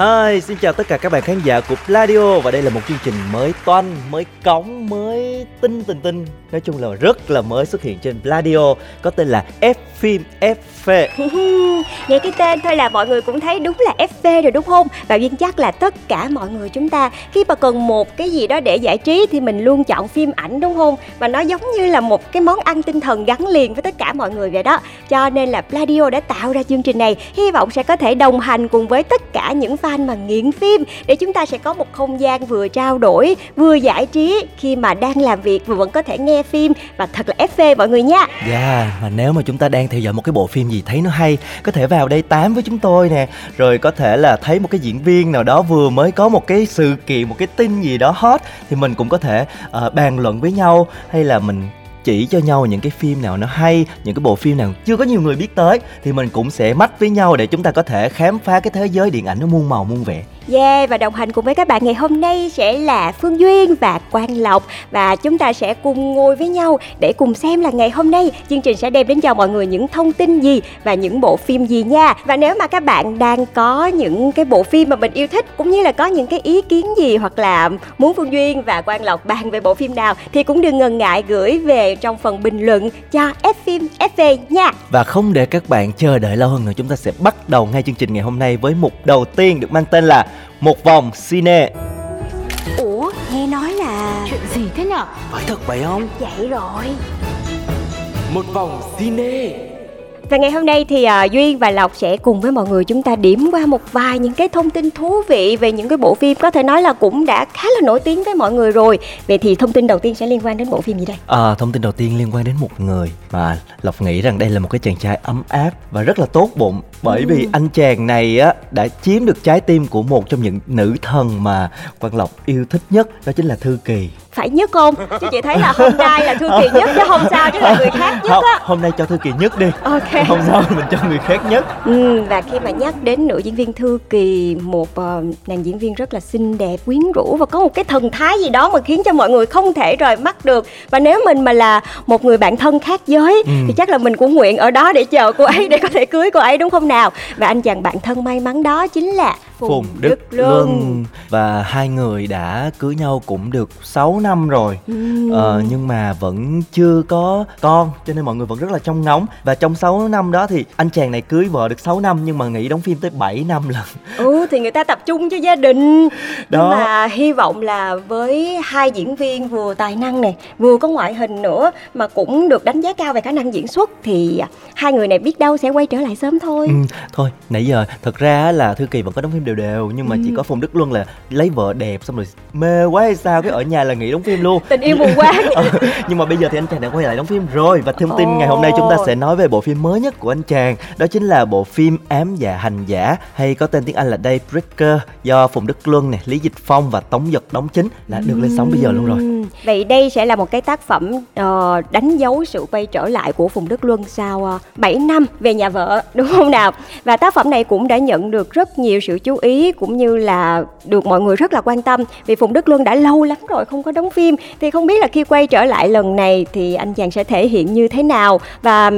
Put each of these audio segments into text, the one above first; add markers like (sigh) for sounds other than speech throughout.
Hi, xin chào tất cả các bạn khán giả của Pladio Và đây là một chương trình mới toanh, mới cống, mới tinh tinh tinh Nói chung là rất là mới xuất hiện trên Pladio Có tên là F phim FV Nghe cái tên thôi là mọi người cũng thấy đúng là FV rồi đúng không? Và Duyên chắc là tất cả mọi người chúng ta, khi mà cần một cái gì đó để giải trí thì mình luôn chọn phim ảnh đúng không? Và nó giống như là một cái món ăn tinh thần gắn liền với tất cả mọi người vậy đó. Cho nên là Pladio đã tạo ra chương trình này, hy vọng sẽ có thể đồng hành cùng với tất cả những fan mà nghiện phim để chúng ta sẽ có một không gian vừa trao đổi, vừa giải trí khi mà đang làm việc và vẫn có thể nghe phim. Và thật là FV mọi người nha. Dạ, mà nếu mà chúng ta đang theo dõi một cái bộ phim gì thấy nó hay Có thể vào đây tám với chúng tôi nè. Rồi có thể là thấy một cái diễn viên nào đó vừa mới có một cái sự kiện, một cái tin gì đó hot Thì mình cũng có thể uh, bàn luận với nhau. Hay là mình chỉ cho nhau những cái phim nào nó hay những cái bộ phim nào chưa có nhiều người biết tới thì mình cũng sẽ mách với nhau để chúng ta có thể khám phá cái thế giới điện ảnh nó muôn màu muôn vẻ. Yeah, và đồng hành cùng với các bạn ngày hôm nay sẽ là Phương Duyên và Quang Lộc. Và chúng ta sẽ cùng ngồi với nhau để cùng xem là ngày hôm nay chương trình sẽ đem đến cho mọi người những thông tin gì và những bộ phim gì nha. Và nếu mà các bạn đang có những cái bộ phim mà mình yêu thích cũng như là có những cái ý kiến gì hoặc là muốn Phương Duyên và Quang Lộc bàn về bộ phim nào thì cũng đừng ngần ngại gửi về trong phần bình luận cho F phim FV nha. Và không để các bạn chờ đợi lâu hơn nữa Chúng ta sẽ bắt đầu ngay chương trình ngày hôm nay Với mục đầu tiên được mang tên là một vòng cine. Ủa, nghe nói là chuyện gì thế nhở? Phải thật vậy không? Vậy rồi. Một vòng cine Và ngày hôm nay thì à, Duyên và Lộc sẽ cùng với mọi người chúng ta điểm qua một vài những cái thông tin thú vị về những cái bộ phim có thể nói là cũng đã khá là nổi tiếng với mọi người rồi. Vậy thì thông tin đầu tiên sẽ liên quan đến bộ phim gì đây? à, Thông tin đầu tiên liên quan đến một người Mà Lộc nghĩ rằng đây là một cái chàng trai ấm áp Và rất là tốt bụng Bởi vì anh chàng này á đã chiếm được trái tim của một trong những nữ thần mà Quang Lộc yêu thích nhất Đó chính là Thư Kỳ Phải nhất không? Chứ chị thấy là hôm nay là Thư Kỳ nhất chứ không sao chứ là người khác nhất Không, á. hôm nay cho Thư Kỳ nhất đi Ok. Không sao mình cho người khác nhất Ừ, và khi mà nhắc đến nữ diễn viên Thư Kỳ, một ờ, nàng diễn viên rất là xinh đẹp, quyến rũ và có một cái thần thái gì đó mà khiến cho mọi người không thể rời mắt được. Và nếu mình mà là một người bạn thân khác giới Ừ. thì chắc là mình cũng nguyện ở đó để chờ cô ấy để có thể cưới cô ấy đúng không nào? Và anh chàng bạn thân may mắn đó chính là Phùng Đức Luân Và hai người đã cưới nhau cũng được 6 năm rồi Ừ. ờ, Nhưng mà vẫn chưa có con Cho nên mọi người vẫn rất là trông ngóng Và trong 6 năm đó thì anh chàng này cưới vợ được 6 năm Nhưng mà nghỉ đóng phim tới 7 năm lần Ừ thì người ta tập trung cho gia đình Đó. Nhưng mà hy vọng là với hai diễn viên vừa tài năng này Vừa có ngoại hình nữa Mà cũng được đánh giá cao về khả năng diễn xuất Thì hai người này biết đâu sẽ quay trở lại sớm thôi ừ, Thôi nãy giờ thật ra là Thư Kỳ vẫn có đóng phim đều đều Nhưng mà Ừ. chỉ có Phùng Đức Luân là lấy vợ đẹp Xong rồi mê quá hay sao Cái ở nhà là nghỉ đóng phim luôn. Tình yêu mù quáng (laughs) Ờ, nhưng mà bây giờ thì anh chàng đã quay lại đóng phim rồi. Và thông tin ngày hôm nay chúng ta sẽ nói về bộ phim mới nhất của anh chàng. Đó chính là bộ phim ám dạ hành giả hay có tên tiếng Anh là Daybreaker do Phùng Đức Luân này Lý Dịch Phong và Tống Giật đóng chính là được lên sóng bây giờ luôn rồi. Vậy đây sẽ là một cái tác phẩm ờ, đánh dấu sự quay trở lại của Phùng Đức Luân sau uh, 7 năm về nhà vợ đúng không nào? Và tác phẩm này cũng đã nhận được rất nhiều sự chú ý cũng như là được mọi người rất là quan tâm. Vì Phùng Đức Luân đã lâu lắm rồi không có đóng phim. Thì không biết là khi quay trở lại lần này thì anh chàng sẽ thể hiện như thế nào? Và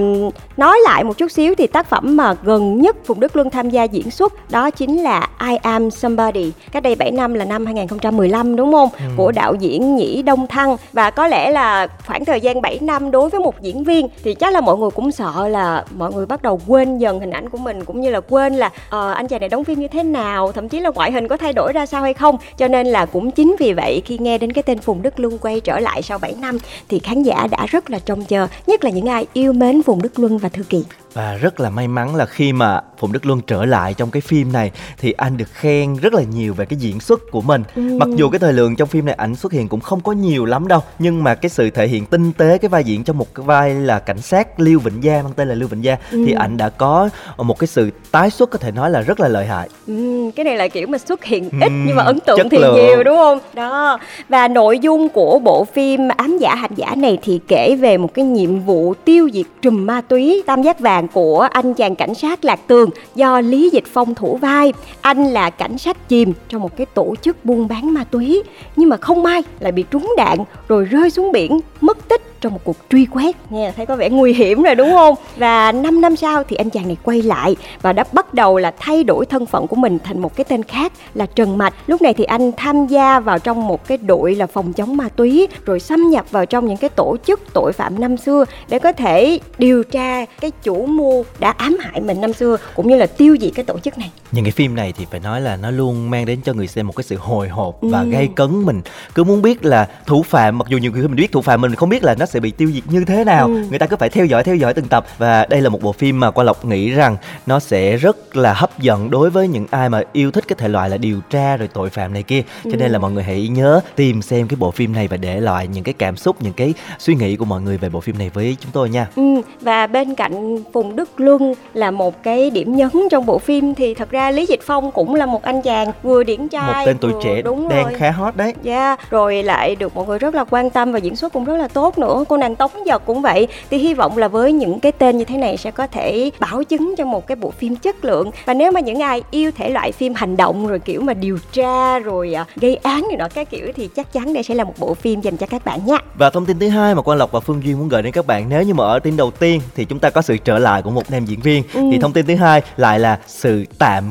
nói lại một chút xíu thì tác phẩm mà gần nhất Phùng Đức Luân tham gia diễn xuất đó chính là I Am Somebody. Cách đây 7 năm là năm 2015 đúng không? Của đạo diễn Nhĩ Đông Thăng. Và có lẽ là khoảng thời gian 7 năm đối với một diễn viên thì chắc là mọi người cũng sợ là mọi người bắt đầu quên dần hình ảnh của mình cũng như là quên là ờ, anh chàng này đóng phim như thế nào thậm chí là ngoại hình có thay đổi ra sao hay không. Cho nên là cũng chính vì vậy khi nghe đến cái tên Phùng Đức Luân quay trở lại sau 7 năm, thì khán giả đã rất là trông chờ, nhất là những ai yêu mến Phùng Đức Luân và Thư Kỳ. Và rất là may mắn là khi mà Phùng Đức Luân trở lại trong cái phim này thì anh được khen rất là nhiều về cái diễn xuất của mình. Ừ. Mặc dù cái thời lượng trong phim này ảnh xuất hiện cũng không có nhiều lắm đâu, nhưng mà cái sự thể hiện tinh tế cái vai diễn trong một cái vai là cảnh sát Lưu Vĩnh Gia mang tên là Lưu Vĩnh Gia ừ. thì ảnh đã có một cái sự tái xuất có thể nói là rất là lợi hại. Ừ, cái này là kiểu mà xuất hiện ít ừ, nhưng mà ấn tượng thì lượng. nhiều đúng không? Đó. Và nội dung của bộ phim Ám giả hành giả này thì kể về một cái nhiệm vụ tiêu diệt trùm ma túy tam giác vàng của anh chàng cảnh sát Lạc Tường do Lý Dịch Phong thủ vai. Anh là cảnh sát chìm trong một cái tổ chức buôn bán ma túy nhưng mà không may lại bị trúng đạn, rồi rơi xuống biển, mất tích trong một cuộc truy quét nghe thấy có vẻ nguy hiểm rồi đúng không? Và 5 năm sau thì anh chàng này quay lại và đã bắt đầu là thay đổi thân phận của mình thành một cái tên khác là Trần Mạch. Lúc này thì anh tham gia vào trong một cái đội là phòng chống ma túy rồi xâm nhập vào trong những cái tổ chức tội phạm năm xưa để có thể điều tra cái chủ mưu đã ám hại mình năm xưa cũng như là tiêu diệt cái tổ chức này. Những cái phim này thì phải nói là nó luôn mang đến cho người xem một cái sự hồi hộp và ừ. gây cấn mình. Cứ muốn biết là thủ phạm mặc dù nhiều người mình biết thủ phạm mình không biết là nó sẽ bị tiêu diệt như thế nào ừ. người ta cứ phải theo dõi theo dõi từng tập và đây là một bộ phim mà qua lộc nghĩ rằng nó sẽ rất là hấp dẫn đối với những ai mà yêu thích cái thể loại là điều tra rồi tội phạm này kia cho ừ. nên là mọi người hãy nhớ tìm xem cái bộ phim này và để lại những cái cảm xúc những cái suy nghĩ của mọi người về bộ phim này với chúng tôi nha ừ. và bên cạnh phùng đức luân là một cái điểm nhấn trong bộ phim thì thật ra lý dịch phong cũng là một anh chàng vừa điển trai một tên tuổi trẻ đúng đang rồi. khá hot đấy dạ yeah. rồi lại được mọi người rất là quan tâm và diễn xuất cũng rất là tốt nữa cô nàng tống giật cũng vậy. Thì hy vọng là với những cái tên như thế này sẽ có thể bảo chứng cho một cái bộ phim chất lượng. Và nếu mà những ai yêu thể loại phim hành động rồi kiểu mà điều tra rồi à, gây án gì đó các kiểu thì chắc chắn đây sẽ là một bộ phim dành cho các bạn nha và thông tin thứ hai mà quan lộc và phương duyên muốn gửi đến các bạn nếu như mà ở tin đầu tiên thì chúng ta có sự trở lại của một nam diễn viên. Ừ. thì thông tin thứ hai lại là sự tạm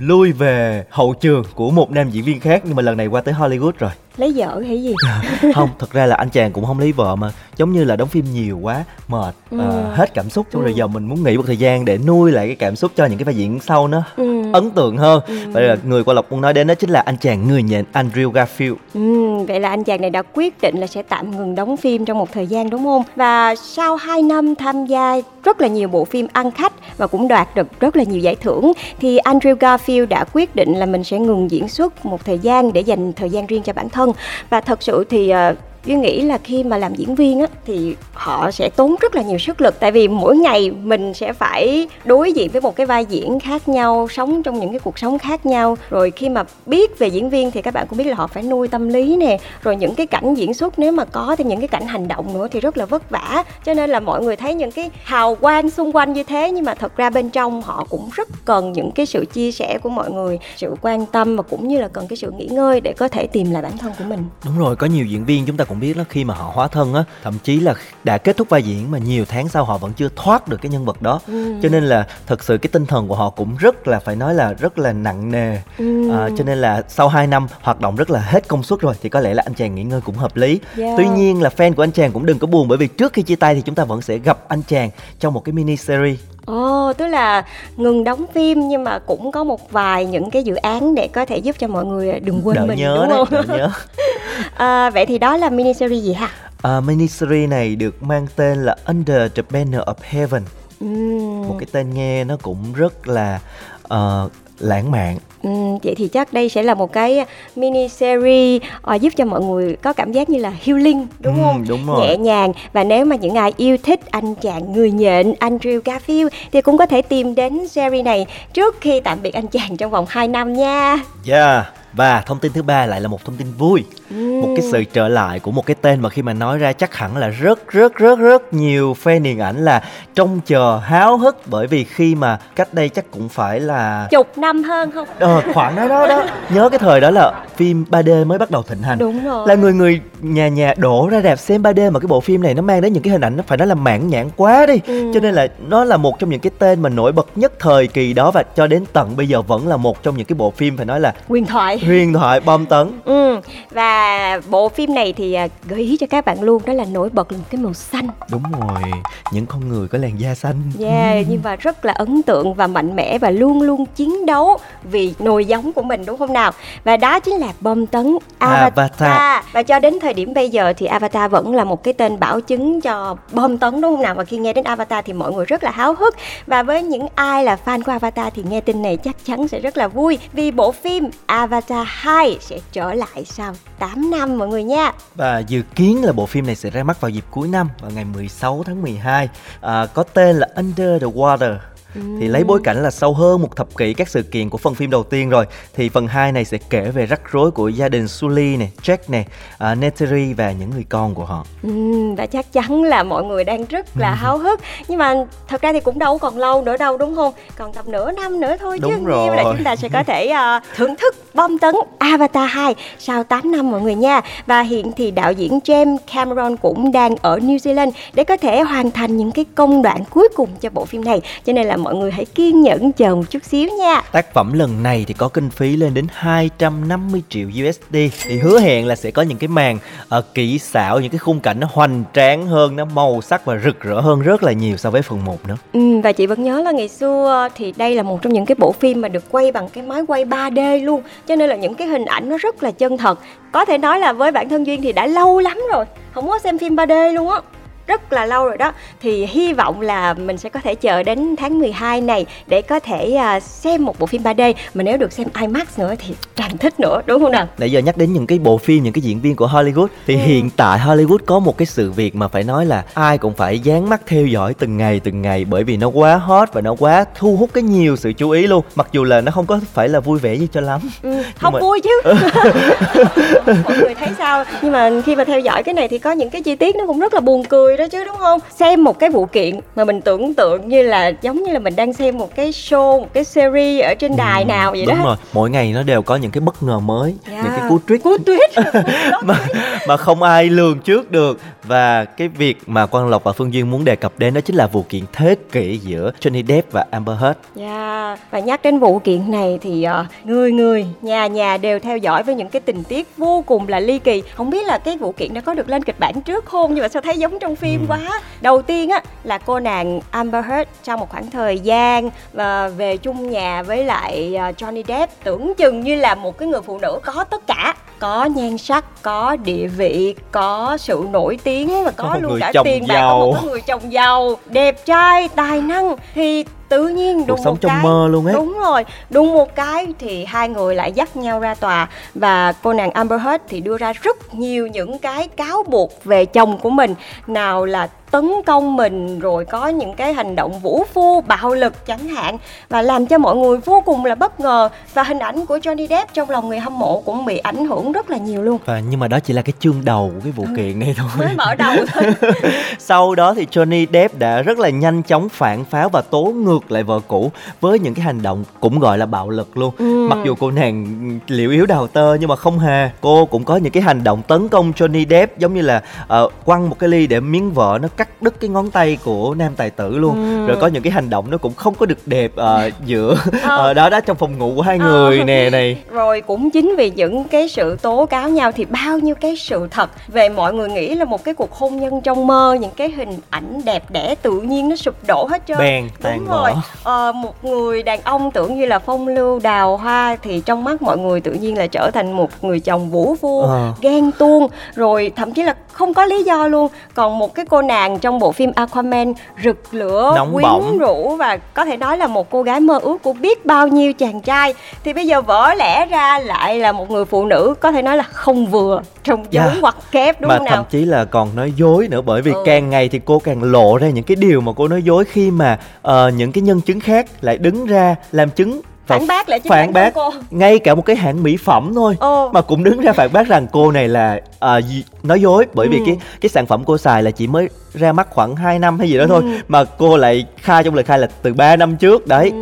lui về hậu trường của một nam diễn viên khác nhưng mà lần này qua tới Hollywood rồi lấy vợ hay gì (laughs) không thật ra là anh chàng cũng không lấy vợ mà giống như là đóng phim nhiều quá mệt ừ. uh, hết cảm xúc xong ừ. rồi giờ mình muốn nghỉ một thời gian để nuôi lại cái cảm xúc cho những cái vai diễn sau nó ừ. ấn tượng hơn ừ. vậy là người qua lộc muốn nói đến đó chính là anh chàng người nhện Andrew Garfield ừ, vậy là anh chàng này đã quyết định là sẽ tạm ngừng đóng phim trong một thời gian đúng không và sau 2 năm tham gia rất là nhiều bộ phim ăn khách và cũng đoạt được rất là nhiều giải thưởng thì Andrew Garfield đã quyết định là mình sẽ ngừng diễn xuất một thời gian để dành thời gian riêng cho bản thân Vâng, và thật sự thì ờ, Duy nghĩ là khi mà làm diễn viên á thì họ sẽ tốn rất là nhiều sức lực tại vì mỗi ngày mình sẽ phải đối diện với một cái vai diễn khác nhau, sống trong những cái cuộc sống khác nhau. Rồi khi mà biết về diễn viên thì các bạn cũng biết là họ phải nuôi tâm lý nè, rồi những cái cảnh diễn xuất nếu mà có thì những cái cảnh hành động nữa thì rất là vất vả. Cho nên là mọi người thấy những cái hào quang xung quanh như thế nhưng mà thật ra bên trong họ cũng rất cần những cái sự chia sẻ của mọi người, sự quan tâm và cũng như là cần cái sự nghỉ ngơi để có thể tìm lại bản thân của mình. Đúng rồi, có nhiều diễn viên chúng ta cũng cũng biết là khi mà họ hóa thân á thậm chí là đã kết thúc vai diễn mà nhiều tháng sau họ vẫn chưa thoát được cái nhân vật đó ừ. cho nên là thật sự cái tinh thần của họ cũng rất là phải nói là rất là nặng nề ừ. à, cho nên là sau 2 năm hoạt động rất là hết công suất rồi thì có lẽ là anh chàng nghỉ ngơi cũng hợp lý yeah. tuy nhiên là fan của anh chàng cũng đừng có buồn bởi vì trước khi chia tay thì chúng ta vẫn sẽ gặp anh chàng trong một cái mini series Ồ, oh, tức là ngừng đóng phim nhưng mà cũng có một vài những cái dự án để có thể giúp cho mọi người đừng quên đỡ mình nhớ đúng đấy, không? Đỡ nhớ. (laughs) à, vậy thì đó là mini series gì hả? À, mini series này được mang tên là Under the Banner of Heaven. Uhm. Một cái tên nghe nó cũng rất là uh, lãng mạn Ừ, vậy thì chắc đây sẽ là một cái mini series uh, giúp cho mọi người có cảm giác như là healing đúng ừ, không? Đúng rồi. Nhẹ nhàng và nếu mà những ai yêu thích anh chàng người nhện Andrew Garfield thì cũng có thể tìm đến series này trước khi tạm biệt anh chàng trong vòng 2 năm nha. Yeah. Và thông tin thứ ba lại là một thông tin vui. Uhm. Một cái sự trở lại của một cái tên mà khi mà nói ra chắc hẳn là rất rất rất rất nhiều fan điện ảnh là trông chờ háo hức. Bởi vì khi mà cách đây chắc cũng phải là Chục năm hơn không? Ờ khoảng đó đó đó. Nhớ cái thời đó là phim 3D mới bắt đầu thịnh hành. Đúng rồi. Là người người nhà nhà đổ ra rạp xem 3D mà cái bộ phim này nó mang đến những cái hình ảnh nó phải nói là mãn nhãn quá đi. Ừ. Cho nên là nó là một trong những cái tên mà nổi bật nhất thời kỳ đó Và cho đến tận bây giờ vẫn là một trong những cái bộ phim phải nói là Quyền thoại huyền thoại bom tấn. Ừ và bộ phim này thì à, gợi ý cho các bạn luôn đó là nổi bật là một cái màu xanh. Đúng rồi những con người có làn da xanh. Yeah nhưng mà rất là ấn tượng và mạnh mẽ và luôn luôn chiến đấu vì nồi giống của mình đúng không nào? Và đó chính là bom tấn Avatar. Avatar. và cho đến thời điểm bây giờ thì Avatar vẫn là một cái tên bảo chứng cho bom tấn đúng không nào? Và khi nghe đến Avatar thì mọi người rất là háo hức. Và với những ai là fan của Avatar thì nghe tin này chắc chắn sẽ rất là vui vì bộ phim Avatar 2 sẽ trở lại sau 8 năm mọi người nha. Và dự kiến là bộ phim này sẽ ra mắt vào dịp cuối năm vào ngày 16 tháng 12 à, Có tên là Under the Water thì lấy bối cảnh là sau hơn một thập kỷ các sự kiện của phần phim đầu tiên rồi thì phần 2 này sẽ kể về rắc rối của gia đình Sully này, Jack này, uh, Neteri và những người con của họ. Ừ, và chắc chắn là mọi người đang rất là háo hức. Nhưng mà thật ra thì cũng đâu còn lâu nữa đâu đúng không? Còn tầm nửa năm nữa thôi chứ. Đúng là rồi. chúng ta sẽ có thể uh, thưởng thức bom tấn Avatar 2 sau 8 năm mọi người nha. Và hiện thì đạo diễn James Cameron cũng đang ở New Zealand để có thể hoàn thành những cái công đoạn cuối cùng cho bộ phim này. Cho nên là mọi người hãy kiên nhẫn chờ một chút xíu nha. Tác phẩm lần này thì có kinh phí lên đến 250 triệu USD thì hứa hẹn là sẽ có những cái màn uh, kỹ xảo, những cái khung cảnh nó hoành tráng hơn, nó màu sắc và rực rỡ hơn rất là nhiều so với phần 1 nữa. Ừ, và chị vẫn nhớ là ngày xưa thì đây là một trong những cái bộ phim mà được quay bằng cái máy quay 3D luôn. Cho nên là những cái hình ảnh nó rất là chân thật. Có thể nói là với bản thân duyên thì đã lâu lắm rồi không có xem phim 3D luôn á rất là lâu rồi đó. Thì hy vọng là mình sẽ có thể chờ đến tháng 12 này để có thể à, xem một bộ phim 3D mà nếu được xem IMAX nữa thì càng thích nữa đúng không nào? Nãy giờ nhắc đến những cái bộ phim, những cái diễn viên của Hollywood thì hiện tại Hollywood có một cái sự việc mà phải nói là ai cũng phải dán mắt theo dõi từng ngày từng ngày bởi vì nó quá hot và nó quá thu hút cái nhiều sự chú ý luôn. Mặc dù là nó không có phải là vui vẻ gì cho lắm. Ừ, không mà- vui chứ. (laughs) Mọi người thấy sao? Nhưng mà khi mà theo dõi cái này thì có những cái chi tiết nó cũng rất là buồn cười đó chứ đúng không? Xem một cái vụ kiện mà mình tưởng tượng như là giống như là mình đang xem một cái show một cái series ở trên đài nào vậy Đúng đó. rồi, mỗi ngày nó đều có những cái bất ngờ mới, Yeah. những cái cú trick. Cú tuyết (laughs) mà mà không ai lường trước được. Và cái việc mà Quang Lộc và Phương Duyên muốn đề cập đến đó chính là vụ kiện thế kỷ giữa Johnny Depp và Amber Heard. Yeah. và nhắc đến vụ kiện này thì ờ, người người nhà nhà đều theo dõi với những cái tình tiết vô cùng là ly kỳ. Không biết là cái vụ kiện đã có được lên kịch bản trước không? Nhưng mà sao thấy giống trong phim quá. Đầu tiên á là cô nàng Amber Heard trong một khoảng thời gian và về chung nhà với lại ờ, Johnny Depp tưởng chừng như là một cái người phụ nữ có tất cả. Có nhan sắc có địa vị có sự nổi tiếng và Có có luôn cả tiền bạc có một người chồng giàu. Đẹp trai tài năng thì tự nhiên Cuộc sống một trong cái mơ luôn ấy. đúng rồi đùng một cái thì hai người lại dắt nhau ra tòa và cô nàng Amber Heard thì đưa ra rất nhiều những cái cáo buộc về chồng của mình nào là tấn công mình rồi có những cái hành động vũ phu bạo lực chẳng hạn và làm cho mọi người vô cùng là bất ngờ và hình ảnh của Johnny Depp trong lòng người hâm mộ cũng bị ảnh hưởng rất là nhiều luôn Và nhưng mà đó chỉ là cái chương đầu của cái vụ kiện này thôi. mới mở đầu thôi (laughs) Sau đó thì Johnny Depp đã rất là nhanh chóng phản pháo và tố ngược lại vợ cũ với những cái hành động cũng gọi là bạo lực luôn. Ừ. Mặc dù cô nàng liệu yếu đào tơ nhưng mà không hề. Cô cũng có những cái hành động tấn công Johnny Depp giống như là ờ, quăng một cái ly để miếng vợ nó cắt đứt cái ngón tay của nam tài tử luôn. Ừ. Rồi có những cái hành động nó cũng không có được đẹp ờ, giữa Ờ. ờ, đó đó trong phòng ngủ của hai người Ờ. nè này. Rồi cũng chính vì những cái sự tố cáo nhau thì bao nhiêu cái sự thật về mọi người nghĩ là một cái cuộc hôn nhân trong mơ những cái hình ảnh đẹp đẽ tự nhiên nó sụp đổ hết trơn. Bèn vỡ. rồi. Ờ, một người đàn ông tưởng như là phong lưu đào hoa thì trong mắt mọi người tự nhiên là trở thành một người chồng vũ phu, Ờ. ghen tuông rồi thậm chí là không có lý do luôn. Còn một cái cô nàng trong bộ phim Aquaman rực lửa, Nóng quyến bỏng. rũ và có thể nói là một cô gái mơ ước của biết bao nhiêu chàng trai thì bây giờ vỡ lẽ ra lại là một người phụ nữ có thể nói là không vừa trong Yeah. giống hoặc kép đúng mà không thậm nào chí là còn nói dối nữa bởi vì Ừ. càng ngày thì cô càng lộ ra những cái điều mà cô nói dối khi mà ờ, những cái nhân chứng khác lại đứng ra làm chứng phản bác lại chính phản bác cô ngay cả một cái hãng mỹ phẩm thôi Ồ. mà cũng đứng ra phản bác rằng cô này là ờ, gì- nói dối bởi vì Ừ. cái cái sản phẩm cô xài là chỉ mới ra mắt khoảng 2 năm hay gì đó thôi Ừ. mà cô lại khai trong lời khai là từ 3 năm trước đấy Ừ.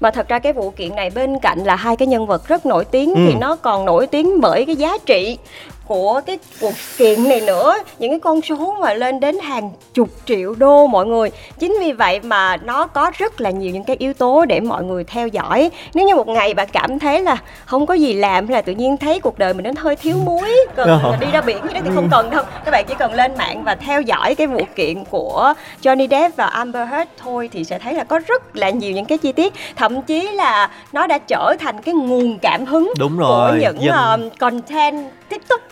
Mà thật ra cái vụ kiện này bên cạnh là hai cái nhân vật rất nổi tiếng Ừ. thì nó còn nổi tiếng bởi cái giá trị của cái cuộc kiện này nữa. Những cái con số mà lên đến hàng chục triệu đô mọi người. Chính vì vậy mà nó có rất là nhiều những cái yếu tố để mọi người theo dõi. Nếu như một ngày bạn cảm thấy là không có gì làm hay là tự nhiên thấy cuộc đời mình nó hơi thiếu muối cần Ờ. đi ra biển gì đó thì không cần đâu. Các bạn chỉ cần lên mạng và theo dõi cái vụ kiện của Johnny Depp và Amber Heard thôi thì sẽ thấy là có rất là nhiều những cái chi tiết. Thậm chí là nó đã trở thành cái nguồn cảm hứng Đúng của rồi, những dân- um, content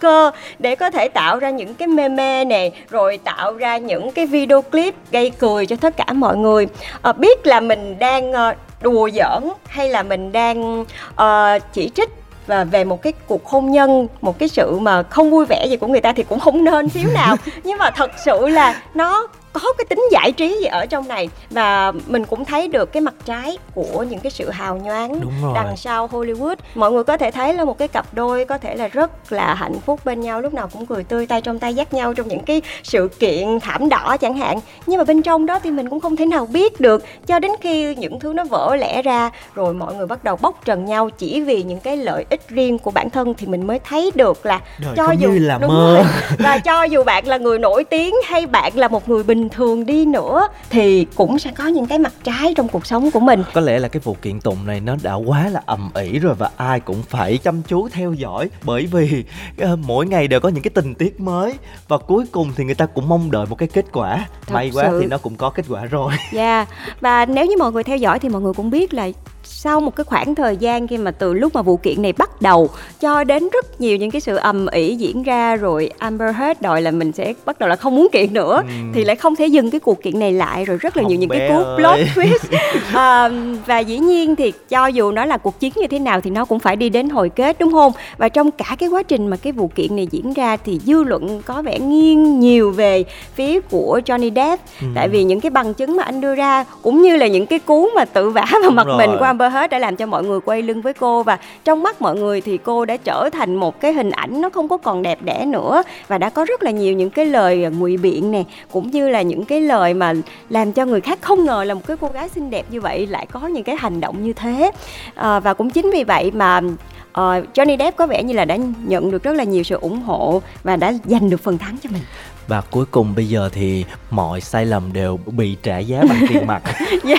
tiktoker để có thể tạo ra những cái meme này rồi tạo ra những cái video clip gây cười cho tất cả mọi người. Ờ, biết là mình đang ờ, đùa giỡn hay là mình đang ờ, chỉ trích và về một cái cuộc hôn nhân một cái sự mà không vui vẻ gì của người ta thì cũng không nên xíu nào. (laughs) Nhưng mà thật sự là nó có cái tính giải trí gì ở trong này và mình cũng thấy được cái mặt trái của những cái sự hào nhoáng đằng sau Hollywood mọi người có thể thấy là một cái cặp đôi có thể là rất là hạnh phúc bên nhau lúc nào cũng cười tươi tay trong tay dắt nhau trong những cái sự kiện thảm đỏ chẳng hạn nhưng mà bên trong đó thì mình cũng không thể nào biết được cho đến khi những thứ nó vỡ lẽ ra rồi mọi người bắt đầu bóc trần nhau chỉ vì những cái lợi ích riêng của bản thân thì mình mới thấy được là Đời cho dù là đúng mơ. rồi. và cho dù bạn là người nổi tiếng hay bạn là một người bình thường đi nữa thì cũng sẽ có những cái mặt trái trong cuộc sống của mình. Có lẽ là cái vụ kiện tụng này nó đã quá là ầm ĩ rồi và ai cũng phải chăm chú theo dõi bởi vì ờ, mỗi ngày đều có những cái tình tiết mới và cuối cùng thì người ta cũng mong đợi một cái kết quả. Thật may quá sự. thì nó cũng có kết quả rồi. Dạ Và nếu như mọi người theo dõi thì mọi người cũng biết là sau một cái khoảng thời gian khi mà từ lúc mà vụ kiện này bắt đầu cho đến rất nhiều những cái sự ầm ĩ diễn ra rồi Amber Heard đòi là mình sẽ bắt đầu là không muốn kiện nữa thì lại không thể dừng cái cuộc kiện này lại rồi rất là Không nhiều những cái cú plot twist. (laughs) À, và dĩ nhiên thì cho dù nó là cuộc chiến như thế nào thì nó cũng phải đi đến hồi kết đúng không? Và trong cả cái quá trình mà cái vụ kiện này diễn ra thì dư luận có vẻ nghiêng nhiều về phía của Johnny Depp. Ừ. tại vì những cái bằng chứng mà anh đưa ra cũng như là những cái cú mà tự vả vào mặt rồi. mình của Amber Heard đã làm cho mọi người quay lưng với cô và trong mắt mọi người thì cô đã trở thành một cái hình ảnh nó không có còn đẹp đẽ nữa và đã có rất là nhiều những cái lời ngụy biện nè cũng như là những cái lời mà làm cho người khác không ngờ là một cái cô gái xinh đẹp như vậy lại có những cái hành động như thế. À, và cũng chính vì vậy mà uh, Johnny Depp có vẻ như là đã nhận được rất là nhiều sự ủng hộ và đã giành được phần thắng cho mình và cuối cùng bây giờ thì mọi sai lầm đều bị trả giá bằng tiền mặt (laughs) Dạ.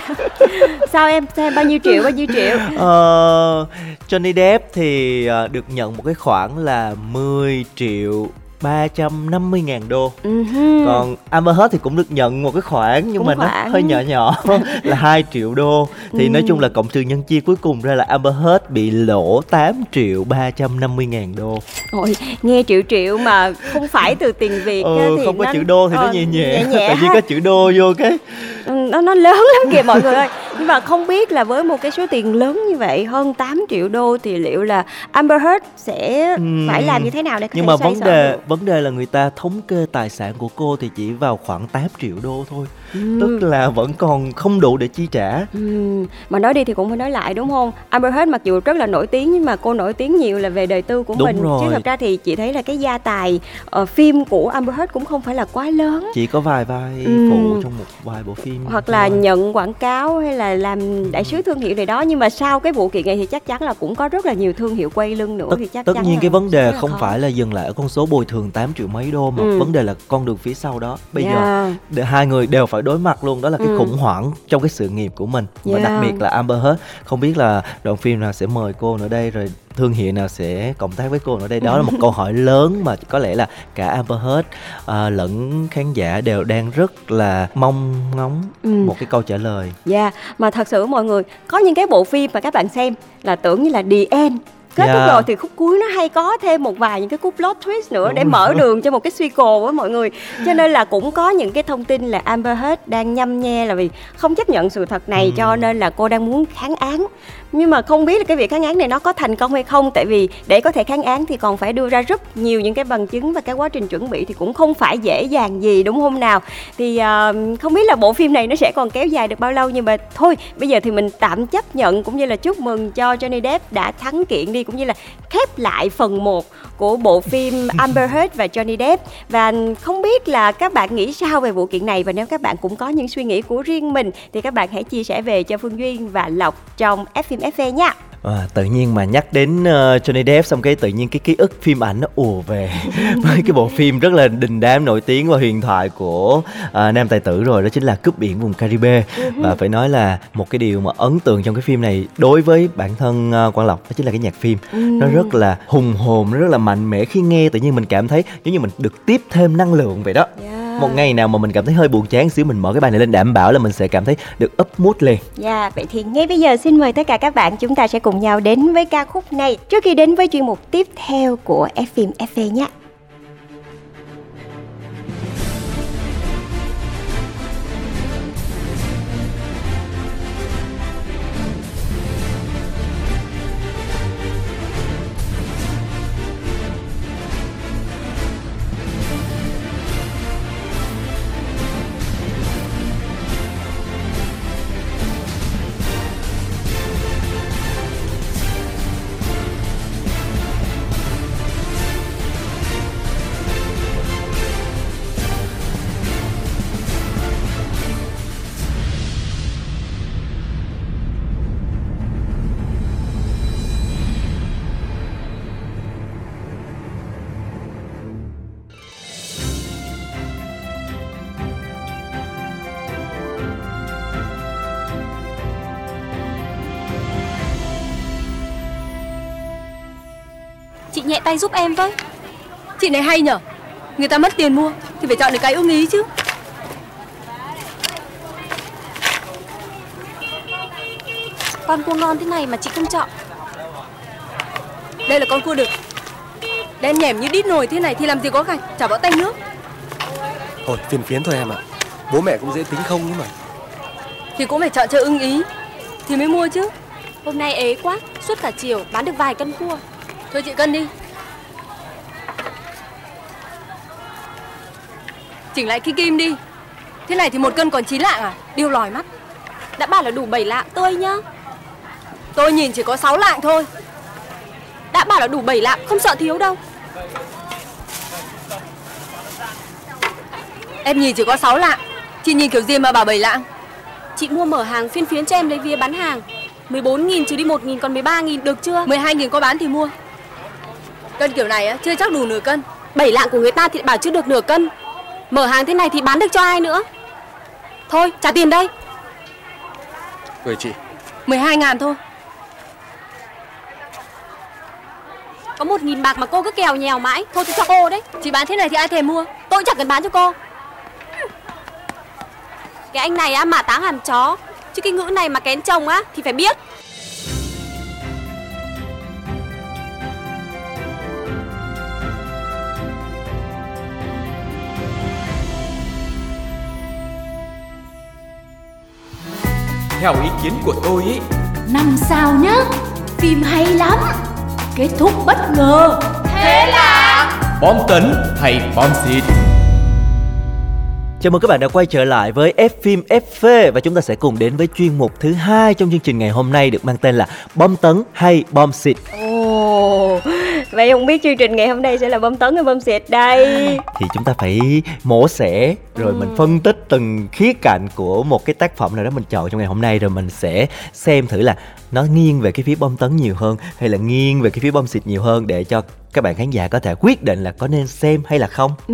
sao em sao em bao nhiêu triệu bao nhiêu triệu Ờ, Johnny Depp thì ờ, được nhận một cái khoản là 10 triệu 350 ngàn đô. Ừm. Còn Amber Heard thì cũng được nhận một cái khoản nhưng Cũng mà nó khoản. hơi nhỏ nhỏ (laughs) là 2 triệu đô. Thì nói chung là cộng trừ nhân chia cuối cùng ra là Amber Heard bị lỗ 8 triệu 350 ngàn đô. Ôi, nghe triệu triệu mà không phải từ tiền Việt Ừ, thì không có nó- chữ đô thì nó ờ, nhẹ nhẹ, nhẹ, nhẹ Tự nhiên có chữ đô vô cái. Ừ, nó nó lớn lắm kìa mọi người ơi nhưng mà không biết là với một cái số tiền lớn như vậy hơn 8 triệu đô thì liệu là Amber Heard sẽ Ừm. phải làm như thế nào để có Nhưng thể mà vấn đề vấn đề là người ta thống kê tài sản của cô thì chỉ vào khoảng 8 triệu đô thôi Ừm. Tức là vẫn còn không đủ để chi trả Ừm, mà nói đi thì cũng phải nói lại đúng không? Amber Heard mặc dù rất là nổi tiếng nhưng mà cô nổi tiếng nhiều là về đời tư của Đúng mình rồi. chứ thật ra thì chị thấy là cái gia tài ờ, phim của Amber Heard cũng không phải là quá lớn Chỉ có vài vai Ừm. phụ trong một vài bộ phim hoặc là thôi. nhận quảng cáo hay là làm đại sứ thương hiệu này đó nhưng mà sau cái vụ kiện này thì chắc chắn là cũng có rất là nhiều thương hiệu quay lưng nữa tất, thì chắc tất chắn nhiên cái vấn đề không khó. phải là dừng lại ở con số bồi thường 8 triệu mấy đô mà Ừ. vấn đề là con đường phía sau đó bây giờ Yeah. để hai người đều phải đối mặt luôn đó là cái Ừ. khủng hoảng trong cái sự nghiệp của mình và Yeah. đặc biệt là Amber Heard không biết là đoạn phim nào sẽ mời cô nữa đây rồi thương hiệu nào sẽ cộng tác với cô nữa đây đó là một (laughs) câu hỏi lớn mà có lẽ là cả Amber Heard à, lẫn khán giả đều đang rất là mong ngóng Ừ. một cái câu trả lời Dạ, mà thật sự mọi người có những cái bộ phim mà các bạn xem là tưởng như là the end kết thúc Dạ. rồi thì khúc cuối nó hay có thêm một vài những cái cú plot twist nữa Đúng để rồi. mở đường cho một cái sequel với mọi người cho nên là cũng có những cái thông tin là Amber Heard đang nhăm nhe là vì không chấp nhận sự thật này Ừ. cho nên là cô đang muốn kháng án nhưng mà không biết là cái việc kháng án này nó có thành công hay không. Tại vì để có thể kháng án thì còn phải đưa ra rất nhiều những cái bằng chứng và cái quá trình chuẩn bị thì cũng không phải dễ dàng gì đúng không nào? Thì à, không biết là bộ phim này nó sẽ còn kéo dài được bao lâu nhưng mà thôi bây giờ thì mình tạm chấp nhận cũng như là chúc mừng cho Johnny Depp đã thắng kiện đi cũng như là khép lại phần 1 của bộ phim (laughs) Amber Heard và Johnny Depp. Và không biết là các bạn nghĩ sao về vụ kiện này và nếu các bạn cũng có những suy nghĩ của riêng mình thì các bạn hãy chia sẻ về cho Phương Duyên và Lộc trong F phim FV nha. À, tự nhiên mà nhắc đến uh, Johnny Depp xong cái tự nhiên cái ký ức phim ảnh nó ùa về (laughs) với cái bộ phim rất là đình đám nổi tiếng và huyền thoại của uh, nam tài tử rồi đó chính là cướp biển vùng Caribe và phải nói là một cái điều mà ấn tượng trong cái phim này đối với bản thân uh, Quang Lộc đó chính là cái nhạc phim nó rất là hùng hồn nó rất là mạnh mẽ khi nghe tự nhiên mình cảm thấy giống như mình được tiếp thêm năng lượng vậy đó Yeah một ngày nào mà mình cảm thấy hơi buồn chán xíu mình mở cái bài này lên đảm bảo là mình sẽ cảm thấy được up mood liền Dạ, vậy thì ngay bây giờ xin mời tất cả các bạn chúng ta sẽ cùng nhau đến với ca khúc này trước khi đến với chuyên mục tiếp theo của F phim FV nhé. Nhẹ tay giúp em với. Chị này hay nhở? Người ta mất tiền mua Thì phải chọn được cái ưng ý chứ. Con cua ngon thế này mà chị không chọn. Đây là con cua đực. Đen nhẻm như đít nồi thế này Thì làm gì có gạch Chả bỏ tay nước. Thôi phiền phiến thôi em ạ. Bố mẹ cũng dễ tính không nhưng mà. Thì cũng phải chọn cho ưng ý Thì mới mua chứ. Hôm nay ế quá Suốt cả chiều bán được vài cân cua Thôi chị cân đi. Chỉnh lại cái kim đi. Thế này thì một cân còn 9 lạng à? Điêu lòi mắt. Đã bảo là đủ 7 lạng tươi nhá. Tôi nhìn chỉ có 6 lạng thôi. Đã bảo là đủ 7 lạng Không sợ thiếu đâu. Em nhìn chỉ có 6 lạng. Chị nhìn kiểu gì mà bảo 7 lạng? Chị mua mở hàng phiên phiến cho em lấy vía bán hàng. 14.000 trừ đi 1.000 còn 13.000 được chưa? 12.000 có bán thì mua Cân kiểu này á chưa chắc đủ nửa cân. 7 lạng của người ta thì bảo chưa được nửa cân. Mở hàng thế này thì bán được cho ai nữa? Thôi trả tiền đây. Gửi chị. 12 ngàn thôi. Có 1.000 bạc mà cô cứ kèo nhèo mãi Thôi tôi cho cô đấy. Chị bán thế này thì ai thèm mua? Tôi chẳng cần bán cho cô. Cái anh này á mà táng hàm chó. Chứ cái ngữ này mà kén chồng á Thì phải biết Theo ý kiến của tôi ý. Năm sao nhá Phim hay lắm Kết thúc bất ngờ. Bom tấn hay bom xịt Chào mừng các bạn đã quay trở lại với F phim FV và chúng ta sẽ cùng đến với chuyên mục thứ hai trong chương trình ngày hôm nay được mang tên là bom tấn hay bom xịt. Ồ, vậy không biết chương trình ngày hôm nay sẽ là bom tấn hay bom xịt đây? Thì chúng ta phải mổ xẻ rồi mình phân tích từng khía cạnh của một cái tác phẩm nào đó mình chọn trong ngày hôm nay rồi mình sẽ xem thử là nó nghiêng về cái phía bom tấn nhiều hơn hay là nghiêng về cái phía bom xịt nhiều hơn để cho các bạn khán giả có thể quyết định là có nên xem hay là không. Ừ,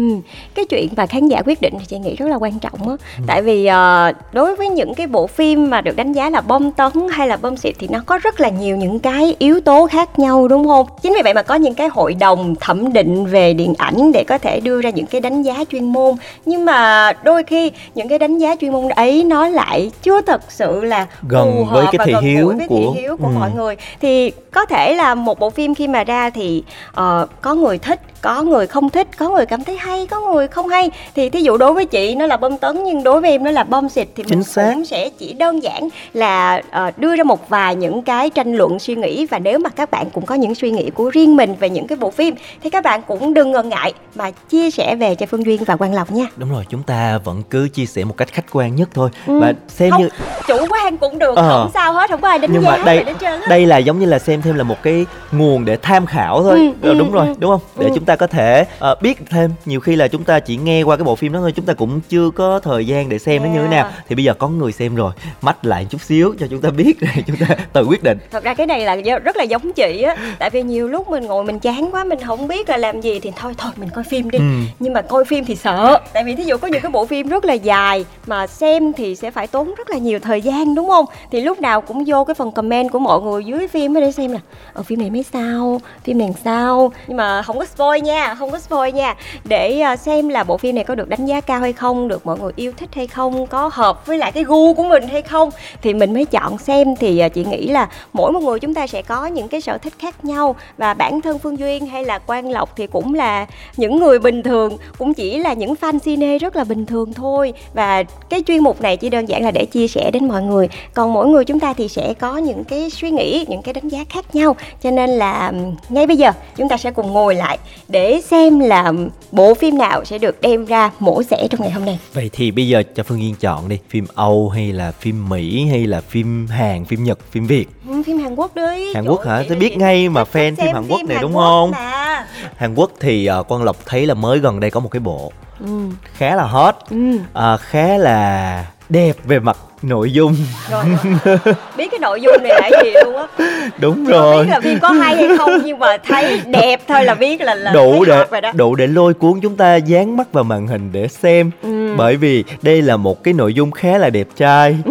cái chuyện mà khán giả quyết định thì chị nghĩ rất là quan trọng á. Tại vì ờ, đối với những cái bộ phim mà được đánh giá là bom tấn hay là bom xịt thì nó có rất là nhiều những cái yếu tố khác nhau đúng không? Chính vì vậy mà có những cái hội đồng thẩm định về điện ảnh để có thể đưa ra những cái đánh giá chuyên môn. Nhưng mà đôi khi những cái đánh giá chuyên môn ấy nó lại chưa thật sự là Gần phù với hợp cái và thị hiếu với của- thị hiếu của ừ. mọi người thì có thể là một bộ phim khi mà ra thì ờ, có người thích có người không thích có người cảm thấy hay có người không hay thì thí dụ đối với chị nó là bom tấn nhưng đối với em nó là bom xịt thì Chính mình xác. cũng sẽ chỉ đơn giản là ờ, đưa ra một vài những cái tranh luận suy nghĩ và nếu mà các bạn cũng có những suy nghĩ của riêng mình về những cái bộ phim thì các bạn cũng đừng ngần ngại mà chia sẻ về cho Phương Duyên và Quang Lộc nha Đúng rồi, chúng ta vẫn cứ chia sẻ một cách khách quan nhất thôi Ừ. và xem không, như chủ quan cũng được Ờ. không sao hết không có ai đánh nhưng giá mà đây đây là giống như là xem thêm là một cái nguồn để tham khảo thôi. Ừ, Ờ, ừ, đúng rồi ừ. đúng không? Để Ừ. chúng ta có thể ờ, biết thêm. Nhiều khi là chúng ta chỉ nghe qua cái bộ phim đó thôi chúng ta cũng chưa có thời gian để xem nó như thế nào. Yeah. thì bây giờ có người xem rồi mách lại chút xíu cho chúng ta biết để chúng ta (laughs) tự quyết định. Thật ra cái này là rất là giống chị á. Tại vì nhiều lúc mình ngồi mình chán quá mình không biết là làm gì thì thôi thôi mình coi phim đi. Ừ. nhưng mà coi phim thì sợ. Tại vì thí dụ có những cái bộ phim rất là dài mà xem thì sẽ phải tốn rất là nhiều thời gian đúng không? Thì lúc nào cũng vô cái phần comment của mọi người dưới phim để xem là ở phim này mấy sao? Phim này sao? Nhưng mà không có spoil nha, không có spoil nha. Để ờ, xem là bộ phim này có được đánh giá cao hay không, được mọi người yêu thích hay không, có hợp với lại cái gu của mình hay không, thì mình mới chọn xem. Thì ờ, chị nghĩ là mỗi một người chúng ta sẽ có những cái sở thích khác nhau. Và bản thân phương duyên hay là quang lộc thì cũng là những người bình thường, cũng chỉ là những fan cine rất là bình thường thôi. Và cái chuyên mục này chỉ đơn giản là để chia sẻ đến mọi người. Còn mỗi người chúng ta thì sẽ có những cái suy nghĩ những cái đánh giá khác nhau cho nên là ngay bây giờ chúng ta sẽ cùng ngồi lại để xem là bộ phim nào sẽ được đem ra mổ xẻ trong ngày hôm nay vậy thì bây giờ cho phương yên chọn đi phim âu hay là phim mỹ hay là phim hàn phim nhật phim việt Ừ, phim Hàn Quốc đi Hàn Quốc hả? Tôi biết ngay mà fan phim Hàn Quốc này Hàn đúng Quốc không? mà. hàn quốc thì uh, quang lộc thấy là mới gần đây có một cái bộ Ừ. khá là hot Ừ. à, khá là đẹp về mặt nội dung. Rồi biết cái nội dung này là gì luôn á. Đúng rồi biết là phim có hay hay không nhưng mà thấy đẹp thôi là biết là là đủ để rồi đó. đủ để lôi cuốn chúng ta dán mắt vào màn hình để xem. Ừ. bởi vì đây là một cái nội dung khá là đẹp trai. (laughs)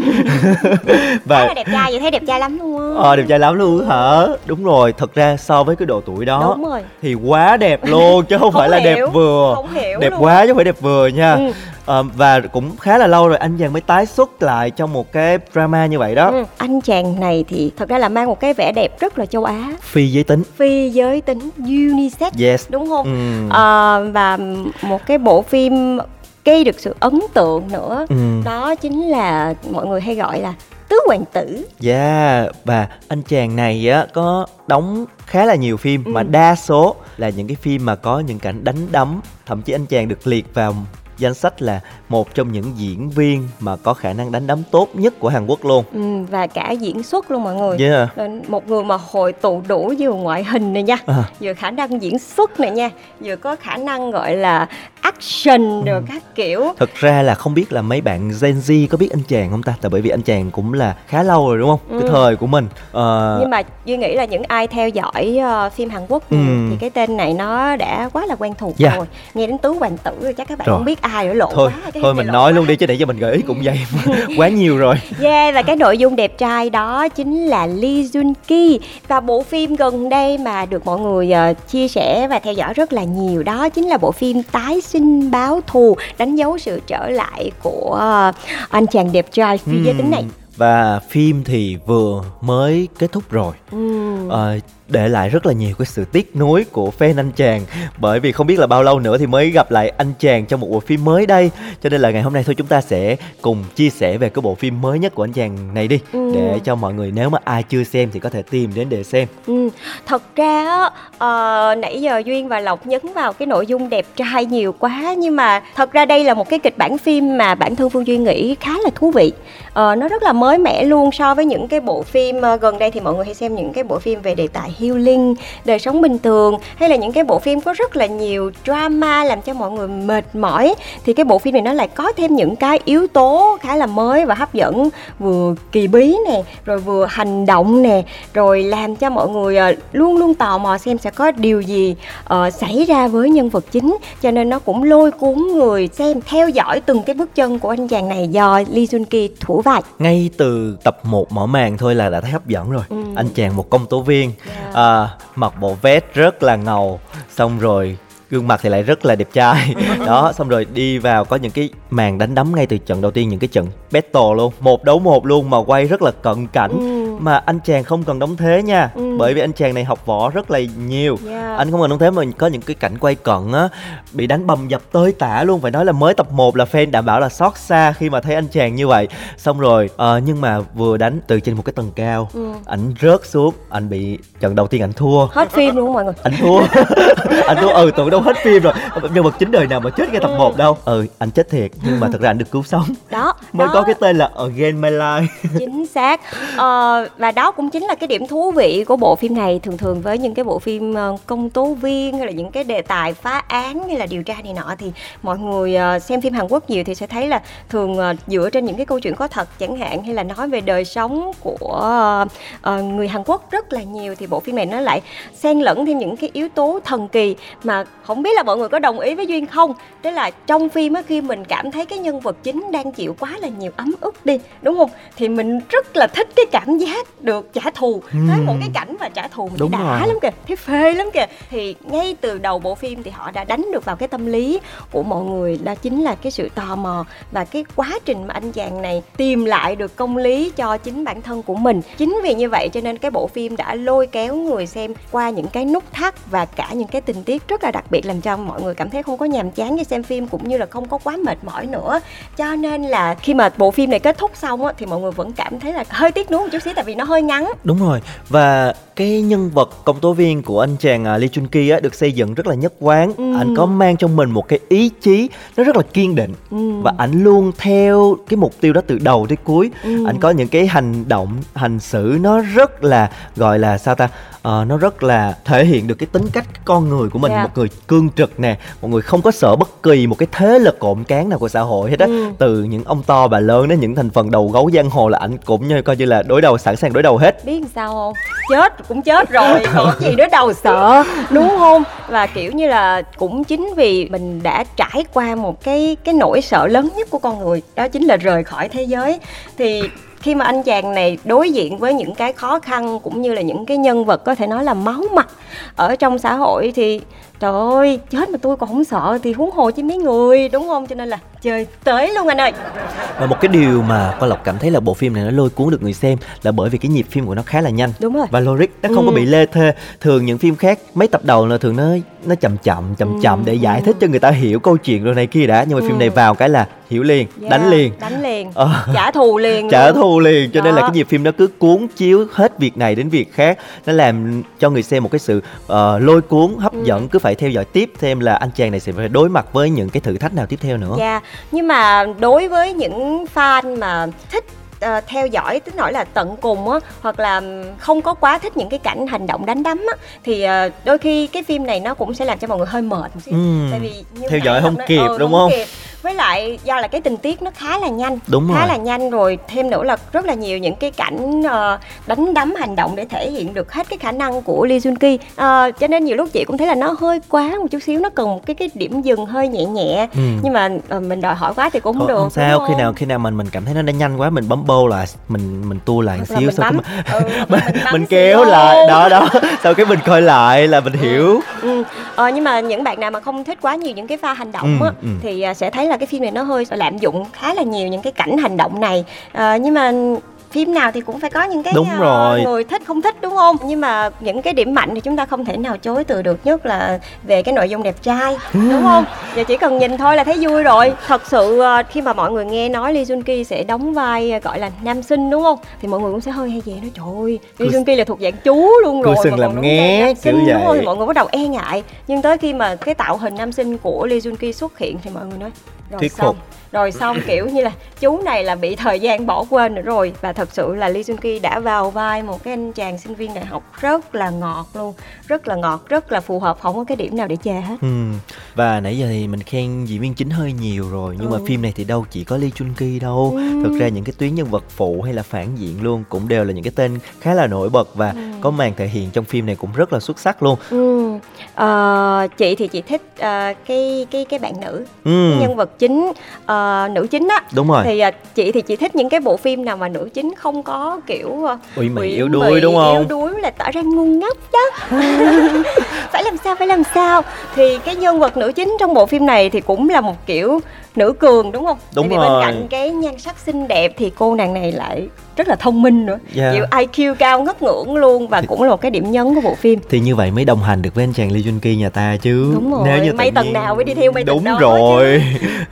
Khá và là đẹp trai vậy thấy đẹp trai lắm luôn ờ đẹp trai lắm luôn hả? Đúng rồi thật ra so với cái độ tuổi đó thì quá đẹp luôn chứ không, Không phải là đẹp hiểu, vừa. không hiểu đẹp luôn. quá chứ không phải đẹp vừa nha. Ừ. Ờ, và cũng khá là lâu rồi anh chàng mới tái xuất lại trong một cái drama như vậy đó Ừ. anh chàng này thì thật ra là mang một cái vẻ đẹp rất là châu Á phi giới tính phi giới tính unisex yes đúng không Ừ. Ờ, và một cái bộ phim gây được sự ấn tượng nữa Ừ. đó chính là mọi người hay gọi là tứ hoàng tử Yeah, và anh chàng này á có đóng khá là nhiều phim Ừ. mà đa số là những cái phim mà có những cảnh đánh đấm, thậm chí anh chàng được liệt vào danh sách là một trong những diễn viên mà có khả năng đánh đấm tốt nhất của Hàn Quốc luôn. ừ, và cả diễn xuất luôn mọi người Yeah. Một người mà hội tụ đủ vừa ngoại hình này nha À. vừa khả năng diễn xuất này nha vừa có khả năng gọi là action rồi các kiểu Thật ra là không biết là mấy bạn Gen Z có biết anh chàng không ta? Tại bởi vì anh chàng cũng là khá lâu rồi đúng không? Ừ. Cái thời của mình. Ờ, nhưng mà duy nghĩ là những ai theo dõi ờ, phim Hàn Quốc Ừ. thì cái tên này nó đã quá là quen thuộc Dạ. rồi nghe đến tứ hoàng tử rồi chắc các bạn Rồi. không biết ai nữa lộ thôi, quá thôi mình nói quá. luôn đi chứ để cho mình gợi ý cũng vậy (laughs) quá nhiều rồi. Yeah, và cái nội dung đẹp trai đó chính là Lee Jun Ki và bộ phim gần đây mà được mọi người ờ, chia sẻ và theo dõi rất là nhiều đó chính là bộ phim Tái sinh báo thù đánh dấu sự trở lại của ờ, anh chàng đẹp trai phi giới tính này. Và phim thì vừa mới kết thúc rồi. Ừm. Ờ, để lại rất là nhiều cái sự tiếc nuối của fan anh chàng bởi vì không biết là bao lâu nữa thì mới gặp lại anh chàng trong một bộ phim mới đây cho nên là ngày hôm nay thôi chúng ta sẽ cùng chia sẻ về cái bộ phim mới nhất của anh chàng này đi Ừ. để cho mọi người nếu mà ai chưa xem thì có thể tìm đến để xem Ừ, thật ra á, ờ, nãy giờ Duyên và Lộc nhấn vào cái nội dung đẹp trai nhiều quá nhưng mà thật ra đây là một cái kịch bản phim mà bản thân Phương Duyên nghĩ khá là thú vị. Ờ, nó rất là mới mẻ luôn so với những cái bộ phim ờ, gần đây thì mọi người hay xem những cái bộ phim về đề tài healing, đời sống bình thường. Hay là những cái bộ phim có rất là nhiều drama làm cho mọi người mệt mỏi thì cái bộ phim này nó lại có thêm những cái yếu tố khá là mới và hấp dẫn. Vừa kỳ bí nè rồi vừa hành động nè rồi làm cho mọi người ờ, luôn luôn tò mò xem sẽ có điều gì ờ, xảy ra với nhân vật chính. Cho nên nó cũng lôi cuốn người xem theo dõi từng cái bước chân của anh chàng này do Lee Jun Ki thủ vai. Ngay từ tập 1 mở màn thôi là đã thấy hấp dẫn rồi. Ừ. anh chàng một công tố viên. Yeah. À, mặc bộ vest rất là ngầu xong rồi gương mặt thì lại rất là đẹp trai. (laughs) Đó xong rồi đi vào có những cái màn đánh đấm ngay từ trận đầu tiên những cái trận battle luôn. Một đấu một luôn mà quay rất là cận cảnh. Ừ. mà anh chàng không cần đóng thế nha. Ừ. bởi vì anh chàng này học võ rất là nhiều. Yeah. anh không cần đóng thế mà có những cái cảnh quay cận á bị đánh bầm dập tơi tả luôn. Phải nói là mới tập 1 là fan đảm bảo là xót xa khi mà thấy anh chàng như vậy. Xong rồi ờ, nhưng mà vừa đánh từ trên một cái tầng cao Ừ. ảnh rớt xuống anh bị trận đầu tiên ảnh thua. Hết phim luôn mọi người. Anh thua. (laughs) Anh thua ừ tưởng đâu hết phim rồi. Nhân vật chính đời nào mà chết ngay tập 1 đâu. Ừ anh chết thiệt nhưng mà (laughs) thật ra anh được cứu sống. Đó mới đó. có cái tên là Again My Life. Chính xác. Ờ, và đó cũng chính là cái điểm thú vị của bộ phim này thường thường với những cái bộ phim ờ, công tố viên hay là những cái đề tài phá án hay là điều tra này nọ thì mọi người ờ, xem phim Hàn Quốc nhiều thì sẽ thấy là thường ờ, dựa trên những cái câu chuyện có thật chẳng hạn hay là nói về đời sống của người Hàn Quốc rất là nhiều thì bộ phim này nó lại xen lẫn thêm những cái yếu tố thần kỳ mà không biết là mọi người có đồng ý với duyên không. Đó là trong phim á, khi mình cảm thấy cái nhân vật chính đang chịu quá là nhiều ấm ức đi, đúng không? Thì mình rất là thích cái cảm giác được trả thù. Thấy một cái cảnh mà trả thù mình Đúng đã rồi. lắm kìa thấy phê lắm kìa. Thì ngay từ đầu bộ phim thì họ đã đánh được vào cái tâm lý của mọi người đó chính là cái sự tò mò và cái quá trình mà anh chàng này tìm lại được công lý cho chính bản thân của mình. Chính vì như vậy cho nên cái bộ phim đã lôi kéo người xem qua những cái nút thắt và cả những cái tình tiết rất là đặc biệt làm cho mọi người cảm thấy không có nhàm chán khi xem phim cũng như là không có quá mệt mỏi nữa. Cho nên là khi mà bộ phim này kết thúc xong á, thì mọi người vẫn cảm thấy là hơi tiếc nuối một chút xíu tại vì nó hơi ngắn Đúng rồi và cái nhân vật công tố viên của anh chàng à, Lee Chun Ki á được xây dựng rất là nhất quán. Ừ. Anh có mang trong mình một cái ý chí nó rất là kiên định Ừ. và anh luôn theo cái mục tiêu đó từ đầu tới cuối. Ừ. Anh có những cái hành động, hành xử nó rất là gọi là sao ta? Ờ, nó rất là thể hiện được cái tính cách con người của mình Dạ. một người cương trực nè một người không có sợ bất kỳ một cái thế lực cộm cán nào của xã hội hết á. Ừ. từ những ông to bà lớn đến những thành phần đầu gấu giang hồ là ảnh cũng như coi như là đối đầu sẵn sàng đối đầu hết. Biết sao không? Chết cũng chết rồi (laughs) còn gì nữa đâu sợ đúng không? Và kiểu như là cũng chính vì mình đã trải qua một cái cái nỗi sợ lớn nhất của con người đó chính là rời khỏi thế giới. Thì khi mà anh chàng này đối diện với những cái khó khăn cũng như là những cái nhân vật có thể nói là máu mặt ở trong xã hội thì trời ơi chết mà tôi còn không sợ thì huống hồ chứ mấy người đúng không cho nên là chơi tới luôn anh ơi Và một cái điều mà Quang Lộc cảm thấy là bộ phim này nó lôi cuốn được người xem là bởi vì cái nhịp phim của nó khá là nhanh đúng rồi và logic nó không có Ừ. bị lê thê thường những phim khác mấy tập đầu là thường nó nó chậm chậm chậm Ừ, chậm để giải ừ. thích cho người ta hiểu câu chuyện rồi này kia đã nhưng mà phim Ừ. này vào cái là hiểu liền Yeah, đánh liền đánh liền Ờ. trả thù liền trả luôn. thù liền cho nên là Đó. cái nhịp phim nó cứ cuốn chiếu hết việc này đến việc khác nó làm cho người xem một cái sự ờ, lôi cuốn hấp Ừ. dẫn cứ phải theo dõi tiếp xem là anh chàng này sẽ phải đối mặt với những cái thử thách nào tiếp theo nữa Dạ, nhưng mà đối với những fan mà thích ờ, theo dõi tính nói là tận cùng á hoặc là không có quá thích những cái cảnh hành động đánh đấm á thì ờ, đôi khi cái phim này nó cũng sẽ làm cho mọi người hơi mệt một xíu Ừm, tại vì theo dõi không nói, kịp, ừ, đúng không? kịp. Với lại do là cái tình tiết nó khá là nhanh Đúng khá rồi. là nhanh rồi thêm nữa là rất là nhiều những cái cảnh ờ, đánh đấm hành động để thể hiện được hết cái khả năng của Lee Jun Ki Ờ, cho nên nhiều lúc chị cũng thấy là nó hơi quá một chút xíu nó cần một cái cái điểm dừng hơi nhẹ nhẹ Ừ. nhưng mà ờ, mình đòi hỏi quá thì cũng không Thôi, được không sao đúng khi không? nào khi nào mình mình cảm thấy nó đã nhanh quá mình bấm bô lại mình mình tua lại một là xíu sau cái ừ, là mình mình (laughs) kéo lại đó đó sau cái mình coi lại là mình hiểu Ừ. Ờ, nhưng mà những bạn nào mà không thích quá nhiều những cái pha hành động Ừ, á ừ. thì à, sẽ thấy là cái phim này nó hơi lạm dụng khá là nhiều những cái cảnh hành động này Ờ, nhưng mà phim nào thì cũng phải có những cái Đúng ờ, rồi. người thích không thích đúng không nhưng mà những cái điểm mạnh thì chúng ta không thể nào chối từ được nhất là về cái nội dung đẹp trai (laughs) đúng không giờ chỉ cần nhìn thôi là thấy vui rồi thật sự ờ, khi mà mọi người nghe nói Lee Jun Ki sẽ đóng vai gọi là nam sinh đúng không thì mọi người cũng sẽ hơi hay về nói trời ơi Lee Jun Ki là thuộc dạng chú luôn rồi mà còn nghe, nam sinh, đúng không? vậy. Thì mọi người bắt đầu e ngại nhưng tới khi mà cái tạo hình nam sinh của Lee Jun Ki xuất hiện thì mọi người nói rồi Thuyết xong phục. Rồi xong kiểu như là chú này là bị thời gian bỏ quên nữa rồi và thật sự là Lee Jun Ki đã vào vai một cái anh chàng sinh viên đại học rất là ngọt luôn rất là ngọt rất là phù hợp không có cái điểm nào để chê hết Ừ. Và nãy giờ thì mình khen diễn viên chính hơi nhiều rồi Nhưng Ừ. mà phim này thì đâu chỉ có Lee Chun Ki đâu Ừ. Thực ra những cái tuyến nhân vật phụ hay là phản diện luôn Cũng đều là những cái tên khá là nổi bật Và Ừ. có màn thể hiện trong phim này cũng rất là xuất sắc luôn Ừ. Ờ, chị thì chị thích ờ, cái cái cái bạn nữ ừ, nhân vật chính ờ, nữ chính á. Đúng rồi. Thì ờ, chị thì chị thích những cái bộ phim nào mà nữ chính không có kiểu ờ, ủy mị yếu đuối đúng yếu không đuối là tỏ ra ngu ngốc đó. (laughs) Phải làm sao phải làm sao? Thì cái nhân vật nữ chính trong bộ phim này thì cũng là một kiểu nữ cường đúng không? Đúng Tại vì rồi. bên cạnh cái nhan sắc xinh đẹp thì cô nàng này lại rất là thông minh nữa Dạ. kiểu IQ cao ngất ngưỡng luôn và cũng là một cái điểm nhấn của bộ phim thì như vậy mới đồng hành được với anh chàng Lee Jun Ki nhà ta chứ Đúng rồi, nếu như mây tầng nhiên- nào mới đi theo tầng đúng đó chứ. rồi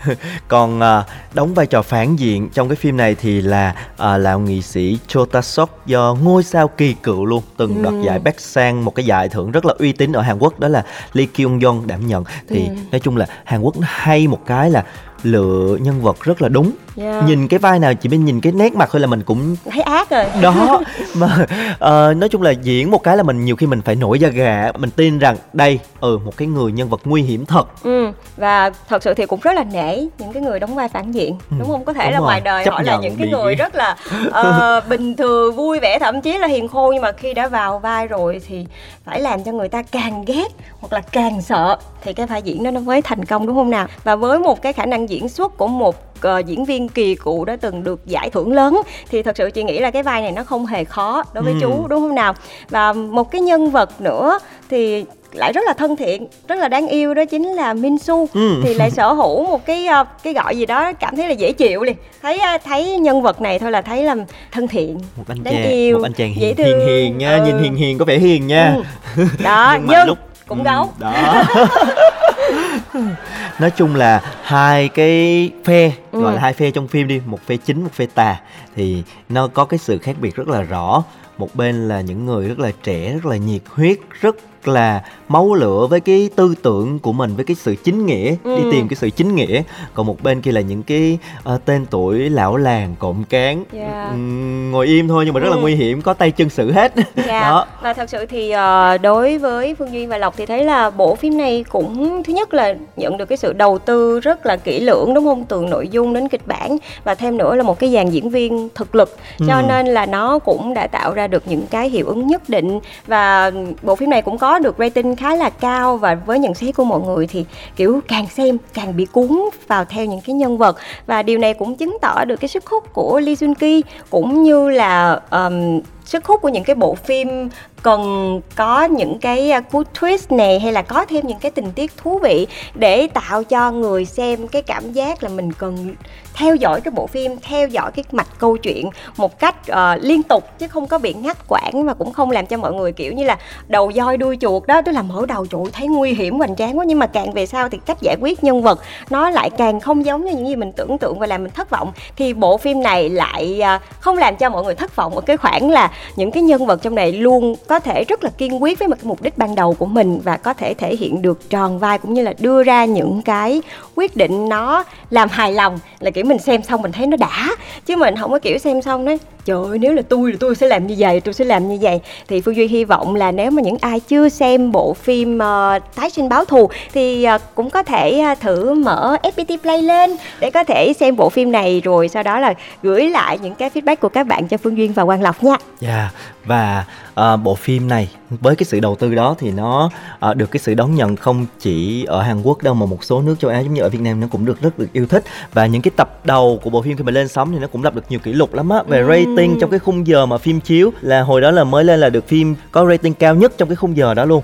(laughs) còn à, đóng vai trò phản diện trong cái phim này thì là à, lão nghị sĩ Cho Ta Sok do ngôi sao kỳ cựu luôn từng đoạt Ừ. giải Bắc Sang một cái giải thưởng rất là uy tín ở Hàn Quốc đó là Lee Kyung Yeon đảm nhận thì Ừ. nói chung là Hàn Quốc nó hay một cái là lựa nhân vật rất là đúng Yeah. nhìn cái vai nào chỉ bên nhìn cái nét mặt thôi là mình cũng thấy ác rồi. Đó (laughs) mà ờ, nói chung là diễn một cái là mình nhiều khi mình phải nổi da gà. Mình tin rằng đây ừ một cái người nhân vật nguy hiểm thật. Ừ, và thật sự thì cũng rất là nể những cái người đóng vai phản diện Ừ, đúng không? Có thể đúng là rồi, ngoài đời chấp họ là những cái bị- người rất là ờ, (laughs) bình thường vui vẻ thậm chí là hiền khô nhưng mà khi đã vào vai rồi thì phải làm cho người ta càng ghét hoặc là càng sợ thì cái vai diễn đó nó mới thành công đúng không nào? Và với một cái khả năng diễn xuất của một ờ, diễn viên kỳ cựu đã từng được giải thưởng lớn thì thật sự chị nghĩ là cái vai này nó không hề khó đối với Ừ. chú đúng không nào và một cái nhân vật nữa thì lại rất là thân thiện rất là đáng yêu đó chính là Min Su Ừ. thì lại sở hữu một cái ờ, cái gọi gì đó cảm thấy là dễ chịu liền thấy ờ, thấy nhân vật này thôi là thấy là thân thiện một anh Đáng chàng yêu, một anh chàng dễ hiền hiền, thương. hiền nha Ừ. nhìn hiền hiền có vẻ hiền nha Ừ. đó nhưng (laughs) nhưng, mà lúc cũng Ừ, gấu đó (laughs) (laughs) nói chung là hai cái phe Ừ. gọi là hai phe trong phim đi một phe chính một phe tà thì nó có cái sự khác biệt rất là rõ một bên là những người rất là trẻ rất là nhiệt huyết rất là máu lửa với cái tư tưởng của mình với cái sự chính nghĩa đi Ừ. tìm cái sự chính nghĩa còn một bên kia là những cái ờ, tên tuổi lão làng cộm cán Dạ. Ừm, ngồi im thôi nhưng mà rất là Ừ. nguy hiểm có tay chân xử hết Dạ. (laughs) đó Và thật sự thì ờ, đối với Phương Duyên và Lộc thì thấy là bộ phim này cũng thứ nhất là nhận được cái sự đầu tư rất là kỹ lưỡng đúng không? Từ nội dung đến kịch bản và thêm nữa là một cái dàn diễn viên thực lực. Cho Ừ. nên là nó cũng đã tạo ra được những cái hiệu ứng nhất định và bộ phim này cũng có được rating khá là cao và với nhận xét của mọi người thì kiểu càng xem càng bị cuốn vào theo những cái nhân vật. Và điều này cũng chứng tỏ được cái sức hút của Lee Jun Ki cũng như là um, sức hút của những cái bộ phim cần có những cái à, cú twist này hay là có thêm những cái tình tiết thú vị để tạo cho người xem cái cảm giác là mình cần theo dõi cái bộ phim theo dõi cái mạch câu chuyện một cách uh, liên tục chứ không có bị ngắt quãng và cũng không làm cho mọi người kiểu như là đầu voi đuôi chuột đó tức là mở đầu trời thấy nguy hiểm hoành tráng quá. Nhưng mà càng về sau thì cách giải quyết nhân vật nó lại càng không giống như những gì mình tưởng tượng và làm mình thất vọng. Thì bộ phim này lại uh, không làm cho mọi người thất vọng ở cái khoảng là những cái nhân vật trong này luôn có thể rất là kiên quyết với một cái mục đích ban đầu của mình và có thể thể hiện được tròn vai cũng như là đưa ra những cái quyết định nó làm hài lòng là kiểu mình xem xong mình thấy nó đã. Chứ mình không có kiểu xem xong đấy trời ơi nếu là tôi thì tôi sẽ làm như vậy tôi sẽ làm như vậy. Thì phương duy hy vọng là nếu mà những ai chưa xem bộ phim uh, tái sinh báo thù thì uh, cũng có thể uh, thử mở FPT Play lên để có thể xem bộ phim này rồi sau đó là gửi lại những cái feedback của các bạn cho Phương Duyên và Quang Lộc nha. Dạ và ờ, bộ phim này với cái sự đầu tư đó thì nó ờ, được cái sự đón nhận không chỉ ở Hàn Quốc đâu mà một số nước châu Á giống như ở Việt Nam nó cũng được rất được yêu thích. Và những cái tập đầu của bộ phim khi mà lên sóng thì nó cũng lập được nhiều kỷ lục lắm á về rating trong cái khung giờ mà phim chiếu. Là hồi đó là mới lên là được phim có rating cao nhất trong cái khung giờ đó luôn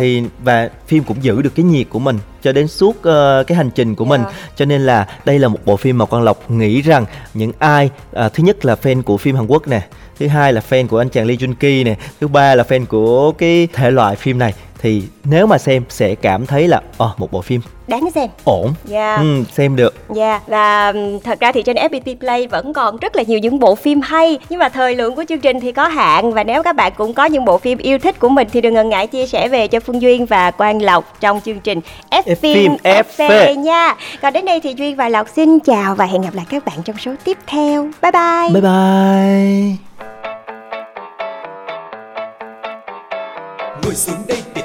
thì và phim cũng giữ được cái nhiệt của mình cho đến suốt ờ, cái hành trình của mình Yeah. cho nên là đây là một bộ phim mà Quang Lộc nghĩ rằng những ai à, thứ nhất là fan của phim Hàn Quốc nè thứ hai là fan của anh chàng Lee Jun Ki nè thứ ba là fan của cái thể loại phim này thì nếu mà xem sẽ cảm thấy là ờ một bộ phim Đáng xem. ổn Dạ. ừ, xem được Dạ và ừm, thật ra thì trên FPT Play vẫn còn rất là nhiều những bộ phim hay nhưng mà thời lượng của chương trình thì có hạn và nếu các bạn cũng có những bộ phim yêu thích của mình thì đừng ngần ngại chia sẻ về cho Phương Duyên và Quang Lộc trong chương trình F phim FV nha. Còn đến đây thì Duyên và Lộc xin chào và hẹn gặp lại các bạn trong số tiếp theo. Bye bye. bye bye Ngồi xuống đây